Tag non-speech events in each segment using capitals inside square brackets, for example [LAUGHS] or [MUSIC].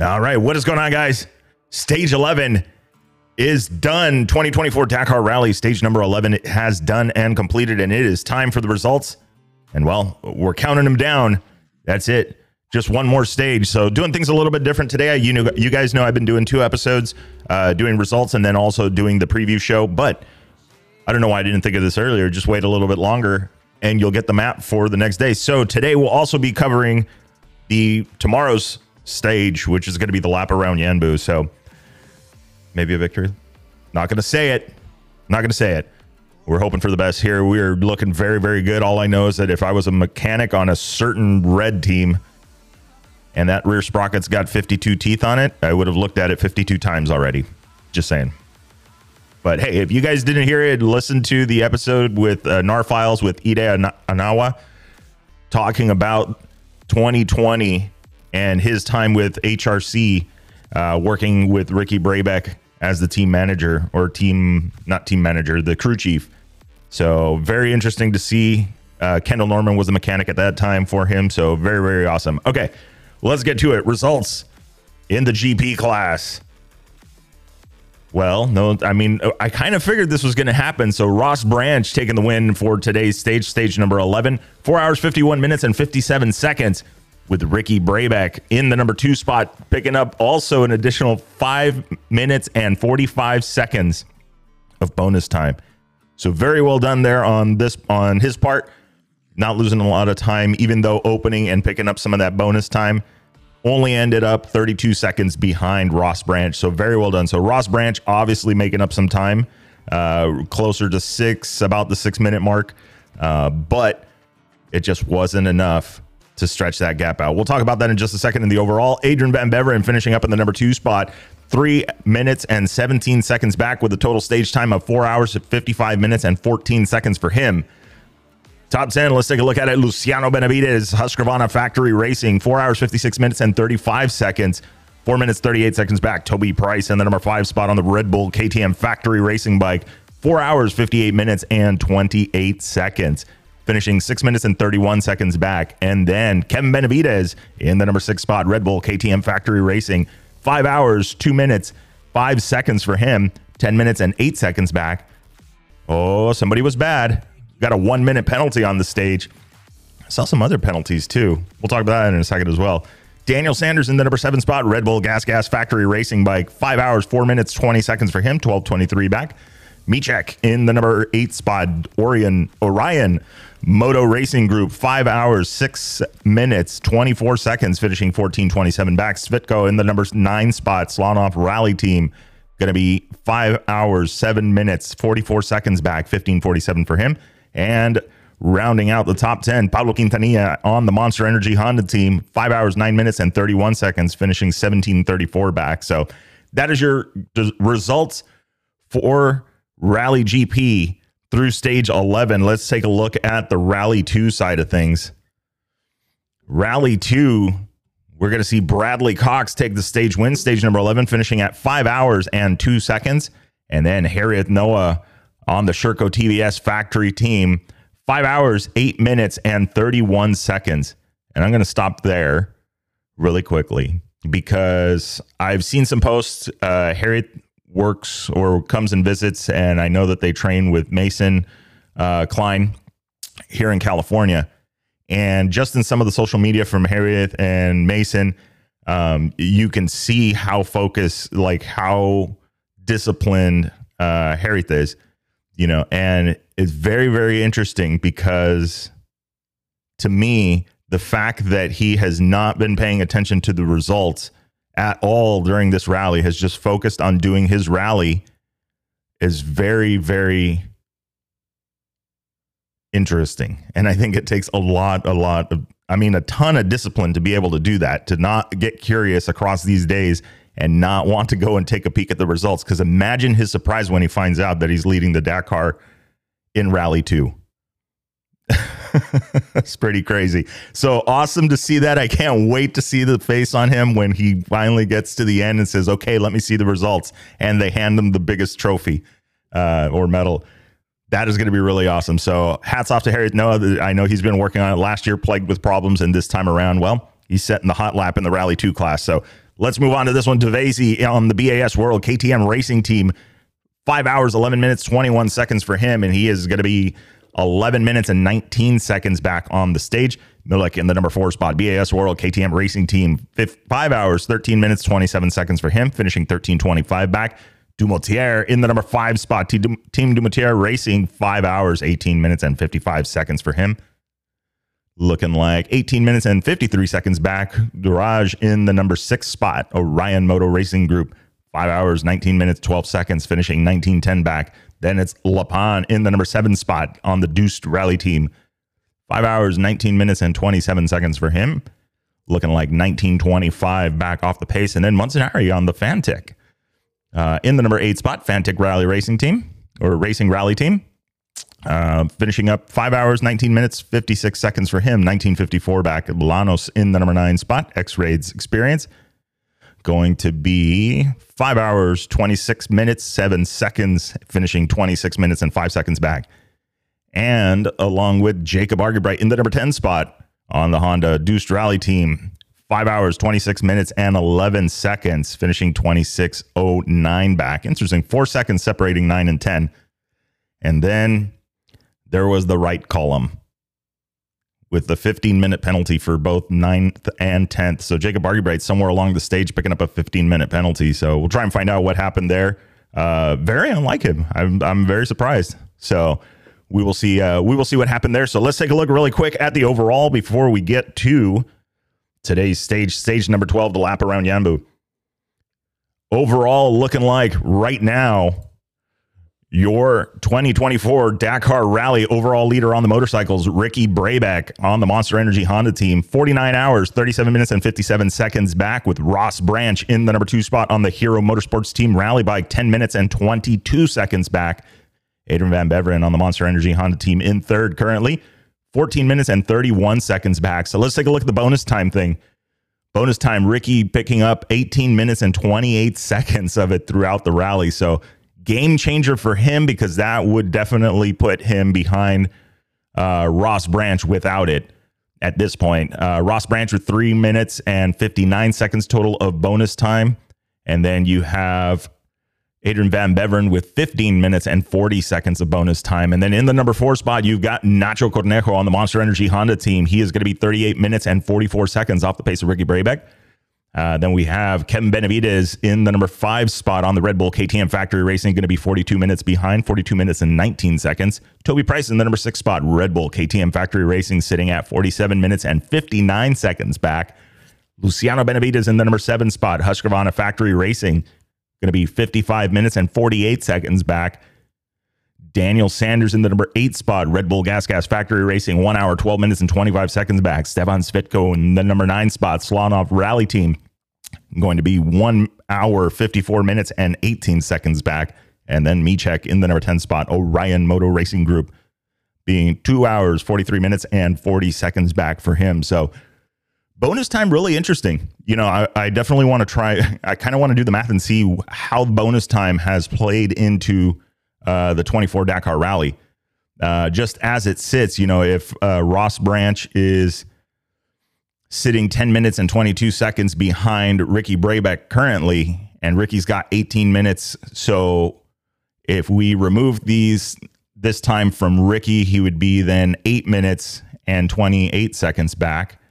All right, what is going on, guys? Stage 11 is done. 2024 Dakar Rally, stage number 11 has done and completed, and it is time for the results. And well, we're counting them down. That's it. Just one more stage. So doing things a little bit different today. You know, you guys know I've been doing two episodes, uh, doing results, and then also doing the preview show. But I don't know why I didn't think of this earlier. Just wait a little bit longer, and you'll get the map for the next day. So today we'll also be covering the tomorrow's stage, which is going to be the lap around Yanbu. So maybe a victory. Not going to say it. Not going to say it. We're hoping for the best here. We're looking very, very good. All I know is that if I was a mechanic on a certain red team and that rear sprocket's got 52 teeth on it, I would have looked at it 52 times already. Just saying. But hey, if you guys didn't hear it, listen to the episode with uh, NAR Files with Ide Anawa talking about 2020 and his time with HRC, uh, working with Ricky Brabec as the team manager or team, not team manager, the crew chief. So very interesting to see. Uh, Kendall Norman was the mechanic at that time for him. So very, very awesome. Okay, let's get to it. Results in the GP class. Well, no, I mean, I kind of figured this was going to happen. So Ross Branch taking the win for today's stage, stage number 11, four hours, 51 minutes, and 57 seconds with Ricky Brabec in the number two spot, picking up also an additional five minutes and 45 seconds of bonus time. So very well done there on this on his part, not losing a lot of time, even though opening and picking up some of that bonus time. Only ended up 32 seconds behind Ross Branch. So very well done. So Ross Branch obviously making up some time, uh, closer to six, about the six minute mark. Uh, but it just wasn't enough to stretch that gap out. We'll talk about that in just a second in the overall. Adrien Van Beveren finishing up in the number two spot, three minutes and 17 seconds back with a total stage time of four hours, 55 minutes and 14 seconds for him. Top 10, let's take a look at it. Luciano Benavides, Husqvarna Factory Racing, four hours, 56 minutes and 35 seconds. Four minutes, 38 seconds back. Toby Price in the number five spot on the Red Bull KTM Factory Racing bike. Four hours, 58 minutes and 28 seconds finishing six minutes and 31 seconds back. And then Kevin Benavides in the number six spot, Red Bull KTM Factory Racing, five hours, two minutes, five seconds for him, 10 minutes and eight seconds back. Oh, somebody was bad. Got a one minute penalty on the stage. I saw some other penalties too. We'll talk about that in a second as well. Daniel Sanders in the number seven spot, Red Bull Gas Gas Factory Racing Bike, five hours, four minutes, 20 seconds for him, 12.23 back. Michek in the number eight spot, Orion, Orion Moto Racing Group, five hours, six minutes, 24 seconds, finishing 14.27 back. Svitko in the number nine spot, Slovnaft Rally Team, going to be five hours, seven minutes, 44 seconds back, 15.47 for him. And rounding out the top 10, Pablo Quintanilla on the Monster Energy Honda team, five hours, nine minutes, and 31 seconds, finishing 17.34 back. So that is your results for Rally GP through stage 11. Let's take a look at the Rally 2 side of things. Rally 2, we're going to see Bradley Cox take the stage win, stage number 11, finishing at five hours and two seconds. And then Harith Noah on the Sherco TVS factory team, five hours, eight minutes, and 31 seconds. And I'm going to stop there really quickly because I've seen some posts. Uh, Harith works or comes and visits, and I know that they train with Mason uh, Klein here in California. And just in some of the social media from Harith and Mason, um, you can see how focused, like how disciplined uh, Harith is, you know, and it's very, very interesting because to me, the fact that he has not been paying attention to the results at all during this rally has just focused on doing his rally is very, very interesting. And I think it takes a lot, a lot of, I mean, a ton of discipline to be able to do that, to not get curious across these days and not want to go and take a peek at the results. Because imagine his surprise when he finds out that he's leading the Dakar in Rally 2. It's pretty crazy. So awesome to see that. I can't wait to see the face on him when he finally gets to the end and says, okay, let me see the results. And they hand him the biggest trophy uh, or medal. That is going to be really awesome. So hats off to Harith Noah. I know he's been working on it last year, plagued with problems, and this time around, well, he's setting the hot lap in the Rally 2 class. So Let's move on to this one. Devesi on the BAS World KTM Racing Team. Five hours, 11 minutes, 21 seconds for him, and he is going to be 11 minutes and 19 seconds back on the stage. Milik in the number four spot. BAS World KTM Racing Team, five hours, 13 minutes, 27 seconds for him, finishing 13.25 back. Dumontier in the number five spot. Team Dumontier Racing, five hours, 18 minutes, and 55 seconds for him. Looking like 18 minutes and 53 seconds back. Durage in the number six spot. Orion Moto Racing Group, five hours, 19 minutes, 12 seconds, finishing 1910 back. Then it's Lepan in the number seven spot on the Duust Rally team. Five hours, 19 minutes, and 27 seconds for him. Looking like 1925 back off the pace. And then Montanari on the Fantic. Uh, in the number eight spot, Fantic Rally Racing Team or Racing Rally Team. Uh, finishing up five hours, 19 minutes, 56 seconds for him. 1954 back. Lanos in the number nine spot. X Raids Experience going to be five hours, 26 minutes, seven seconds, finishing 26 minutes and five seconds back. And along with Jacob Argubright in the number 10 spot on the Honda Duust Rally team, five hours, 26 minutes, and 11 seconds, finishing 26.09 back. Interesting. Four seconds separating nine and 10. And then there was the right column with the 15 minute penalty for both ninth and 10th. So Jacob Argubright somewhere along the stage picking up a 15 minute penalty. So we'll try and find out what happened there. Uh, very unlike him. I'm, I'm very surprised. So we will see. Uh, we will see what happened there. So let's take a look really quick at the overall before we get to today's stage, stage number 12, the lap around Yanbu. Overall, looking like right now, your 2024 Dakar Rally overall leader on the motorcycles, Ricky Brabec on the Monster Energy Honda team. 49 hours, 37 minutes, and 57 seconds back with Ross Branch in the number two spot on the Hero Motorsports team rally bike, 10 minutes and 22 seconds back. Adrien Van Beveren on the Monster Energy Honda team in third currently, 14 minutes and 31 seconds back. So let's take a look at the bonus time thing. Bonus time, Ricky picking up 18 minutes and 28 [LAUGHS] seconds of it throughout the rally. So game changer for him because that would definitely put him behind uh, Ross Branch without it at this point. Uh, Ross Branch with three minutes and 59 seconds total of bonus time. And then you have Adrien Van Beveren with 15 minutes and 40 seconds of bonus time. And then in the number four spot, you've got Nacho Cornejo on the Monster Energy Honda team. He is going to be 38 minutes and 44 seconds off the pace of Ricky Brabec. Uh, then we have Kevin Benavides in the number five spot on the Red Bull KTM Factory Racing, going to be 42 minutes behind, 42 minutes and 19 seconds. Toby Price in the number six spot, Red Bull KTM Factory Racing, sitting at 47 minutes and 59 seconds back. Luciano Benavides in the number seven spot, Husqvarna Factory Racing, going to be 55 minutes and 48 seconds back. Daniel Sanders in the number eight spot, Red Bull Gas Gas Factory Racing, one hour, 12 minutes, and 25 seconds back. Stefan Svitko in the number nine spot, Slovnaft Rally Team, going to be one hour, 54 minutes, and 18 seconds back. And then Michek in the number 10 spot, Orion Moto Racing Group, being two hours, 43 minutes, and 40 seconds back for him. So, bonus time really interesting you know i, I definitely want to try [LAUGHS] i kind of want to do the math and see how bonus time has played into uh, the 24 Dakar Rally. Uh, just as it sits, you know, if uh, Ross Branch is sitting 10 minutes and 22 seconds behind Ricky Brabec currently, and Ricky's got 18 minutes. So if we remove these this time from Ricky, he would be then eight minutes and 28 seconds back.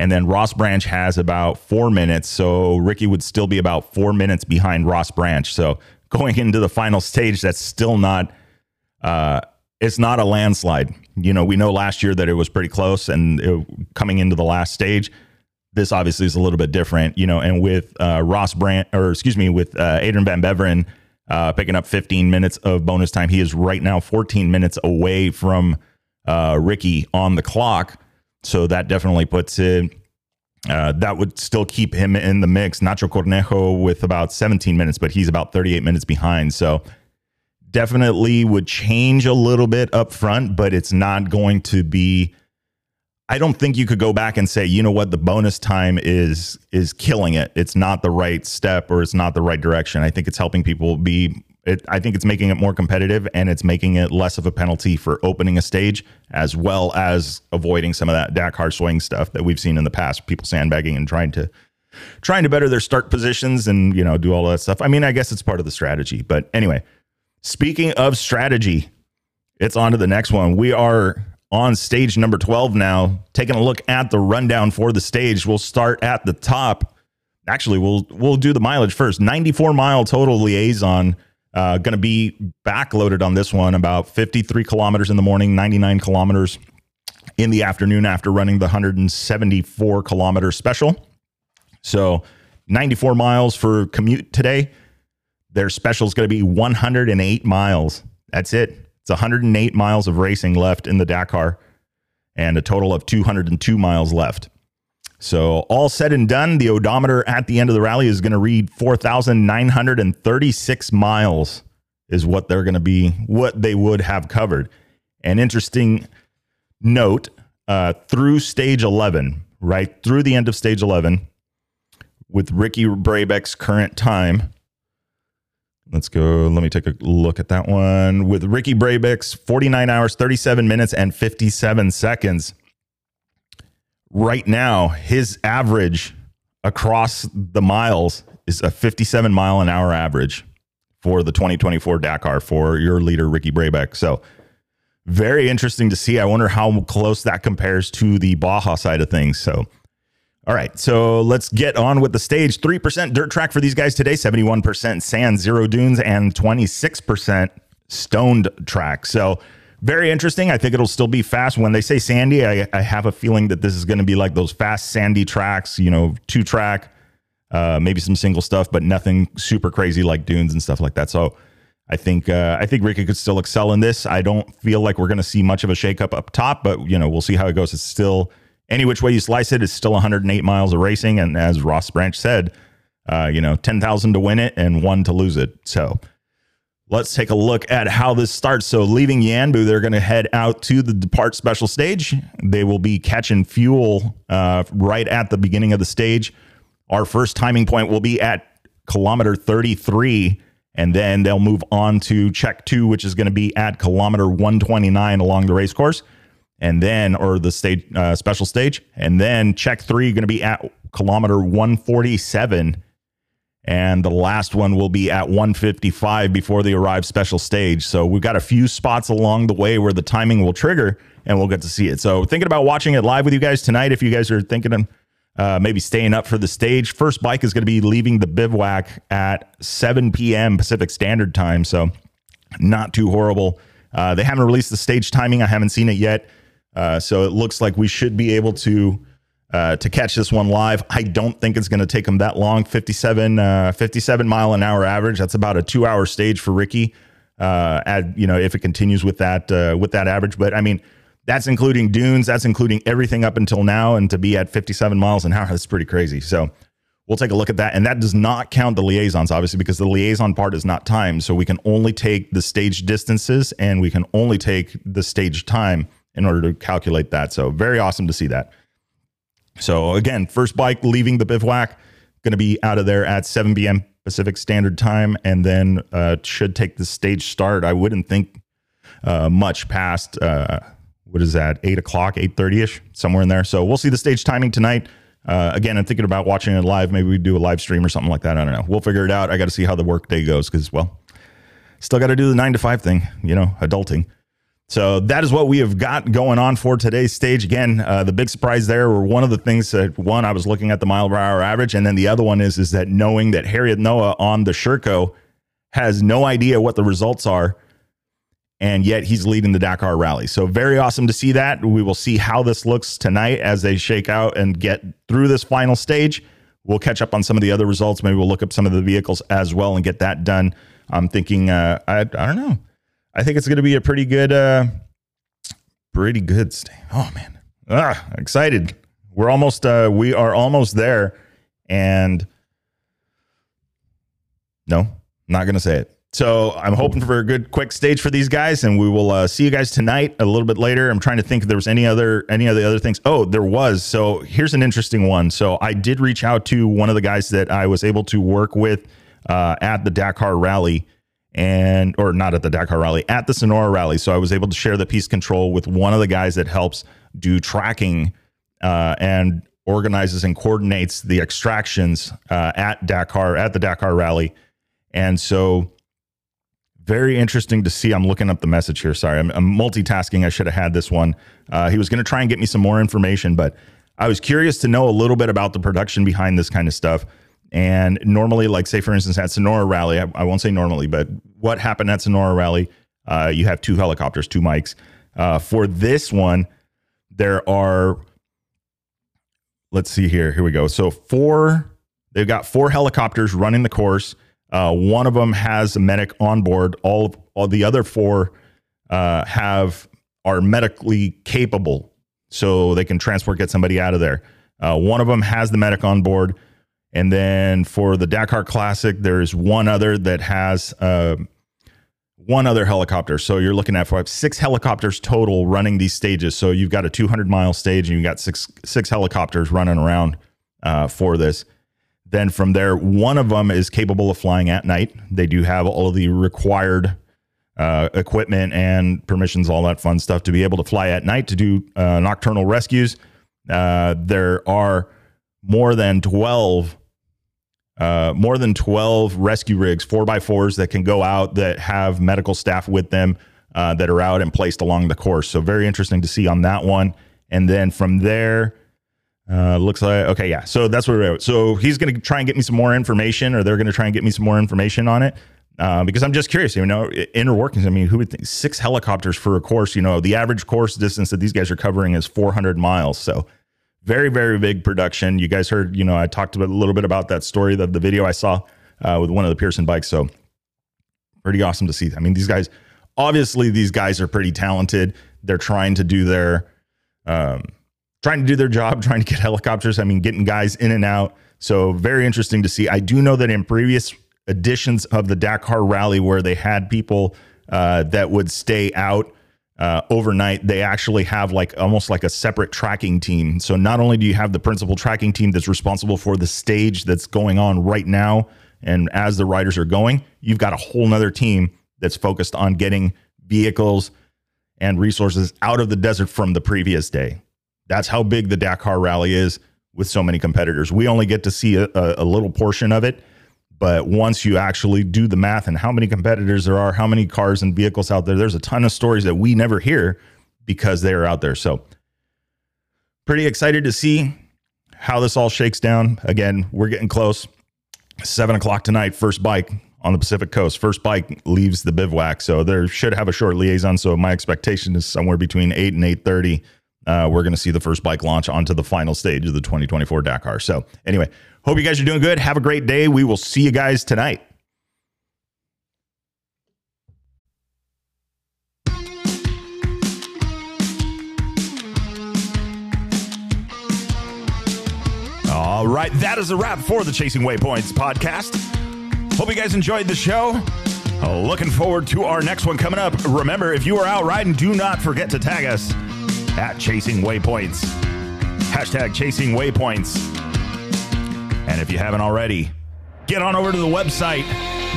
And then Ross Branch has about four minutes. So Ricky would still be about four minutes behind Ross Branch. So going into the final stage that's still not uh, it's not a landslide. You know, we know last year that it was pretty close, and it, coming into the last stage, this obviously is a little bit different. You know, and with uh, Ross Branch, or excuse me, with uh, Adrien Van Beveren uh, picking up 15 minutes of bonus time, he is right now 14 minutes away from uh, Ricky on the clock. So that definitely puts it uh, that would still keep him in the mix. Nacho Cornejo with about 17 minutes, but he's about 38 minutes behind. So definitely would change a little bit up front, but it's not going to be. I don't think you could go back and say, you know what, the bonus time is is killing it. It's not the right step or it's not the right direction. I think it's helping people be it, I think it's making it more competitive and it's making it less of a penalty for opening a stage as well as avoiding some of that Dakar swing stuff that we've seen in the past, people sandbagging and trying to trying to better their start positions and you know do all that stuff. I mean, I guess it's part of the strategy. But anyway, speaking of strategy, it's on to the next one. We are on stage number 12 now, taking a look at the rundown for the stage. We'll start at the top. Actually, we'll we'll do the mileage first. 94 mile total liaison. Uh, going to be backloaded on this one, about 53 kilometers in the morning, 99 kilometers in the afternoon after running the 174 kilometer special. So 94 miles for commute today. Their special is going to be 108 miles. That's it. It's 108 miles of racing left in the Dakar and a total of 202 miles left. So, all said and done, the odometer at the end of the rally is going to read 4,936 miles, is what they're going to be, what they would have covered. An interesting note uh, through stage 11, right through the end of stage 11, with Ricky Brabec's current time. Let's go. Let me take a look at that one. With Ricky Brabec's 49 hours, 37 minutes, and 57 seconds. Right now, his average across the miles is a 57 mile an hour average for the 2024 Dakar for your leader, Ricky Brabec. So, very interesting to see. I wonder how close that compares to the Baja side of things. So, all right, so let's get on with the stage. 3% dirt track for these guys today, 71% sand, zero dunes, and 26% stoned track. So, very interesting. I think it'll still be fast. When they say sandy, I, I have a feeling that this is going to be like those fast sandy tracks, you know, two track, uh, maybe some single stuff, but nothing super crazy like dunes and stuff like that. So, I think uh, I think Ricky could still excel in this. I don't feel like we're going to see much of a shakeup up top, but you know we'll see how it goes. It's still any which way you slice it, it's still 108 miles of racing. And as Ross Branch said, uh, you know, 10,000 to win it and one to lose it. So let's take a look at how this starts. So leaving Yanbu, they're going to head out to the depart special stage. They will be catching fuel uh, right at the beginning of the stage. Our first timing point will be at kilometer 33 and then they'll move on to check two, which is going to be at kilometer 129 along the race course and then or the stage uh, special stage, and then check three going to be at kilometer 147, and the last one will be at 155 before the arrive special stage. So we've got a few spots along the way where the timing will trigger, and we'll get to see it. So thinking about watching it live with you guys tonight, if you guys are thinking of uh, maybe staying up for the stage. First bike is going to be leaving the bivouac at 7 p.m. Pacific Standard Time, so not too horrible. Uh, they haven't released the stage timing. I haven't seen it yet. Uh, so it looks like we should be able to uh, to catch this one live. I don't think it's going to take them that long. 57, uh, 57 mile an hour average. That's about a two hour stage for Ricky. Uh, at you know if it continues with that uh, with that average, but I mean that's including dunes. That's including everything up until now, and to be at 57 miles an hour, that's pretty crazy. So we'll take a look at that, and that does not count the liaisons, obviously, because the liaison part is not timed. So we can only take the stage distances, and we can only take the stage time in order to calculate that. So very awesome to see that. So again, first bike leaving the bivouac, going to be out of there at 7 p.m. Pacific Standard Time, and then uh, should take the stage start. I wouldn't think uh, much past uh, what is that, eight o'clock, eight thirty ish, somewhere in there. So we'll see the stage timing tonight. Uh, again, I'm thinking about watching it live. Maybe we do a live stream or something like that. I don't know. We'll figure it out. I got to see how the work day goes because, well, still got to do the nine to five thing, you know, adulting. So that is what we have got going on for today's stage. Again, uh, the big surprise there, or one of the things that one I was looking at the mile per hour average, and then the other one is is that knowing that Harith Noah on the Sherco has no idea what the results are, and yet he's leading the Dakar Rally. So very awesome to see that. We will see how this looks tonight as they shake out and get through this final stage. We'll catch up on some of the other results. Maybe we'll look up some of the vehicles as well and get that done. I'm thinking, uh, I, I don't know. I think it's going to be a pretty good, uh, pretty good. Stay. Oh man, ah, excited. We're almost, uh, we are almost there, and no, not going to say it. So I'm hoping for a good, quick stage for these guys, and we will uh, see you guys tonight a little bit later. I'm trying to think if there was any other any of the other things. Oh, there was. So here's an interesting one. So I did reach out to one of the guys that I was able to work with uh, at the Dakar Rally and or not at the Dakar Rally, at the Sonora Rally. So I was able to share the piece control with one of the guys that helps do tracking uh, and organizes and coordinates the extractions uh, at Dakar at the Dakar Rally, and so very interesting to see. I'm looking up the message here. Sorry, I'm, I'm multitasking. I should have had this one. Uh, he was going to try and get me some more information, but I was curious to know a little bit about the production behind this kind of stuff. And normally, like say for instance at Sonora Rally, I, I won't say normally, but what happened at Sonora Rally? Uh, you have two helicopters, two mics. Uh, for this one, there are. Let's see here. Here we go. So four. They've got four helicopters running the course. Uh, one of them has a medic on board. All all the other four uh, have are medically capable, so they can transport get somebody out of there. Uh, one of them has the medic on board, and then for the Dakar Classic, there's one other that has uh, one other helicopter. So you're looking at five, six helicopters total running these stages. So you've got a 200 mile stage, and you've got six six helicopters running around uh, for this. Then from there, one of them is capable of flying at night. They do have all of the required uh, equipment and permissions, all that fun stuff to be able to fly at night to do uh, nocturnal rescues. Uh, there are more than 12 uh, more than 12 rescue rigs, four by fours that can go out that have medical staff with them uh, that are out and placed along the course. So, very interesting to see on that one. And then from there, uh, looks like okay, yeah. So that's what we're. So he's going to try and get me some more information, or they're going to try and get me some more information on it. Uh, because I'm just curious, you know, inner workings. I mean, who would think six helicopters for a course? You know, the average course distance that these guys are covering is 400 miles. So, very, very big production. You guys heard, you know, I talked a little bit about that story, the, the video I saw uh, with one of the Pearson bikes. So, pretty awesome to see. I mean, these guys, obviously, these guys are pretty talented. They're trying to do their, um, trying to do their job, [LAUGHS] trying to get helicopters. I mean, getting guys in and out. So very interesting to see. I do know that in previous editions of the Dakar Rally, where they had people uh, that would stay out uh, overnight, they actually have like almost like a separate tracking team. So not only do you have the principal tracking team that's responsible for the stage that's going on right now, and as the riders are going, you've got a whole nother team that's focused on getting vehicles and resources out of the desert from the previous day. That's how big the Dakar Rally is with so many competitors. We only get to see a, a, little portion of it, but once you actually do the math and how many competitors there are, how many cars and vehicles out there, there's a ton of stories that we never hear because they are out there. So, pretty excited to see how this all shakes down. Again, we're getting close. Seven o'clock tonight, first bike on the Pacific Coast. First bike leaves the bivouac, so there should have a short liaison. So my expectation is somewhere between eight and eight thirty uh, we're going to see the first bike launch onto the final stage of the 2024 Dakar. So, anyway, hope you guys are doing good. Have a great day. We will see you guys tonight. All right, that is a wrap for the Chasing Waypoints podcast. Hope you guys enjoyed the show. looking forward to our next one coming up. Remember, if you are out riding, do not forget to tag us at Chasing Waypoints. Hashtag Chasing Waypoints. And if you haven't already, get on over to the website,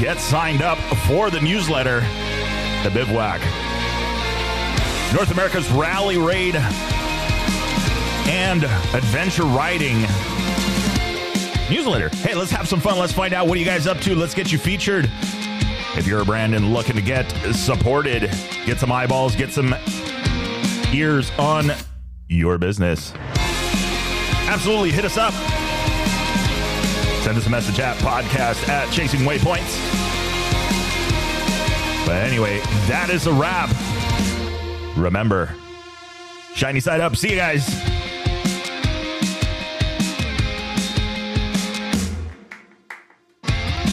get signed up for the newsletter, The Bivouac. North America's Rally Raid and Adventure Riding newsletter. Hey, let's have some fun. Let's find out what are you guys up to. Let's get you featured. If you're a brand and looking to get supported, get some eyeballs, get some ears on your business. Absolutely, hit us up. Send us a message at podcast at Chasing Waypoints. But anyway, that is a wrap. Remember, shiny side up. See you guys.